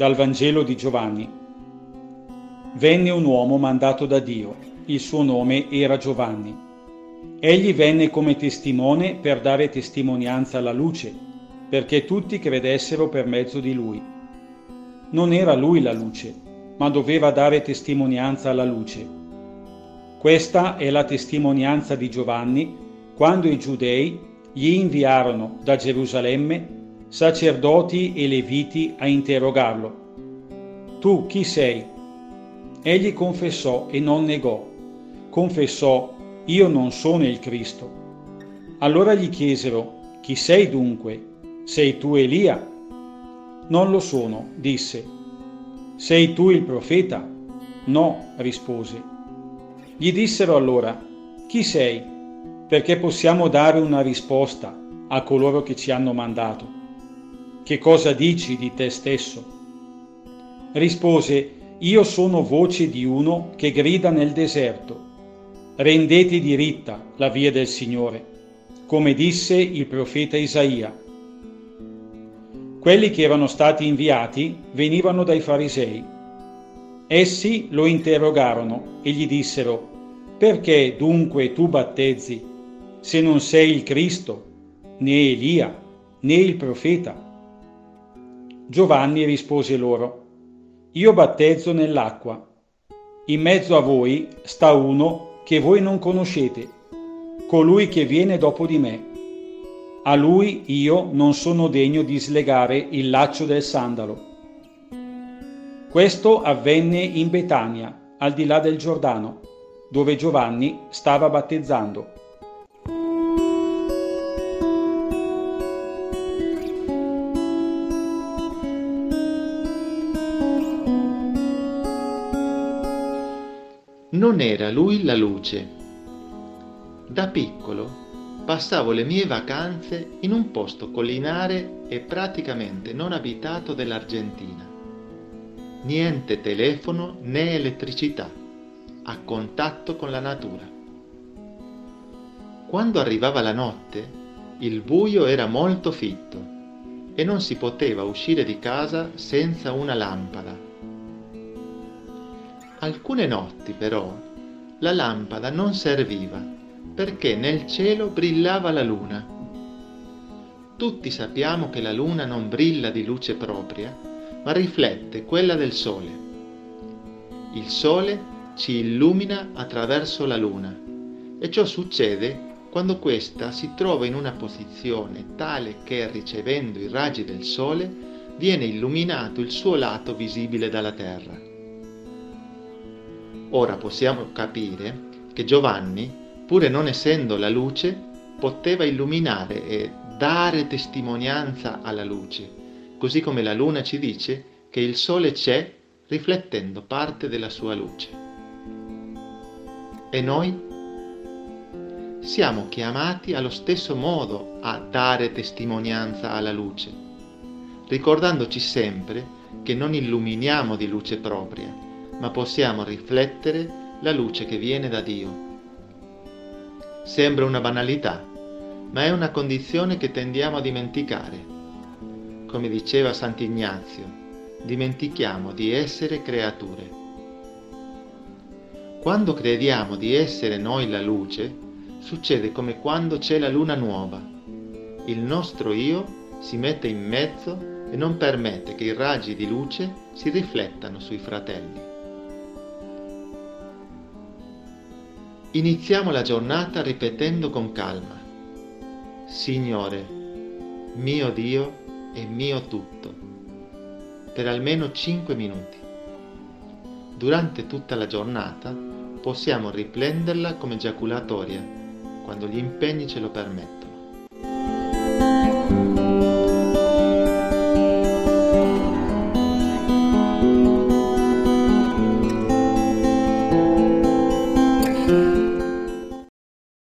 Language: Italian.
Dal Vangelo di Giovanni. Venne un uomo mandato da Dio, il suo nome era Giovanni. Egli venne come testimone per dare testimonianza alla luce, perché tutti credessero per mezzo di lui. Non era lui la luce, ma doveva dare testimonianza alla luce. Questa è la testimonianza di Giovanni quando i giudei gli inviarono da Gerusalemme sacerdoti e leviti a interrogarlo. Tu chi sei? Egli confessò e non negò. Confessò, io non sono il Cristo. Allora gli chiesero, chi sei dunque? Sei tu Elia? Non lo sono, disse. Sei tu il profeta? No, rispose. Gli dissero allora, chi sei? Perché possiamo dare una risposta a coloro che ci hanno mandato. Che cosa dici di te stesso? Rispose, io sono voce di uno che grida nel deserto. Rendete diritta la via del Signore, come disse il profeta Isaia. Quelli che erano stati inviati venivano dai farisei. Essi lo interrogarono e gli dissero, perché dunque tu battezzi, se non sei il Cristo, né Elia, né il profeta? Giovanni rispose loro, Io battezzo nell'acqua. In mezzo a voi sta uno che voi non conoscete, colui che viene dopo di me. A lui io non sono degno di slegare il laccio del sandalo. Questo avvenne in Betania, al di là del Giordano, dove Giovanni stava battezzando. Non era lui la luce. Da piccolo passavo le mie vacanze in un posto collinare e praticamente non abitato dell'Argentina. Niente telefono né elettricità, a contatto con la natura. Quando arrivava la notte, il buio era molto fitto e non si poteva uscire di casa senza una lampada Alcune notti però la lampada non serviva perché nel cielo brillava la luna. Tutti sappiamo che la luna non brilla di luce propria, ma riflette quella del sole. Il sole ci illumina attraverso la luna e ciò succede quando questa si trova in una posizione tale che ricevendo i raggi del sole viene illuminato il suo lato visibile dalla terra. Ora possiamo capire che Giovanni, pure non essendo la luce, poteva illuminare e dare testimonianza alla luce, così come la luna ci dice che il sole c'è riflettendo parte della sua luce. E noi? Siamo chiamati allo stesso modo a dare testimonianza alla luce, ricordandoci sempre che non illuminiamo di luce propria, ma possiamo riflettere la luce che viene da Dio. Sembra una banalità, ma è una condizione che tendiamo a dimenticare. Come diceva Sant'Ignazio, dimentichiamo di essere creature. Quando crediamo di essere noi la luce, succede come quando c'è la luna nuova. Il nostro io si mette in mezzo e non permette che i raggi di luce si riflettano sui fratelli. Iniziamo la giornata ripetendo con calma, Signore, mio Dio e mio tutto, per almeno 5 minuti. Durante tutta la giornata possiamo riprenderla come giaculatoria, quando gli impegni ce lo permettono.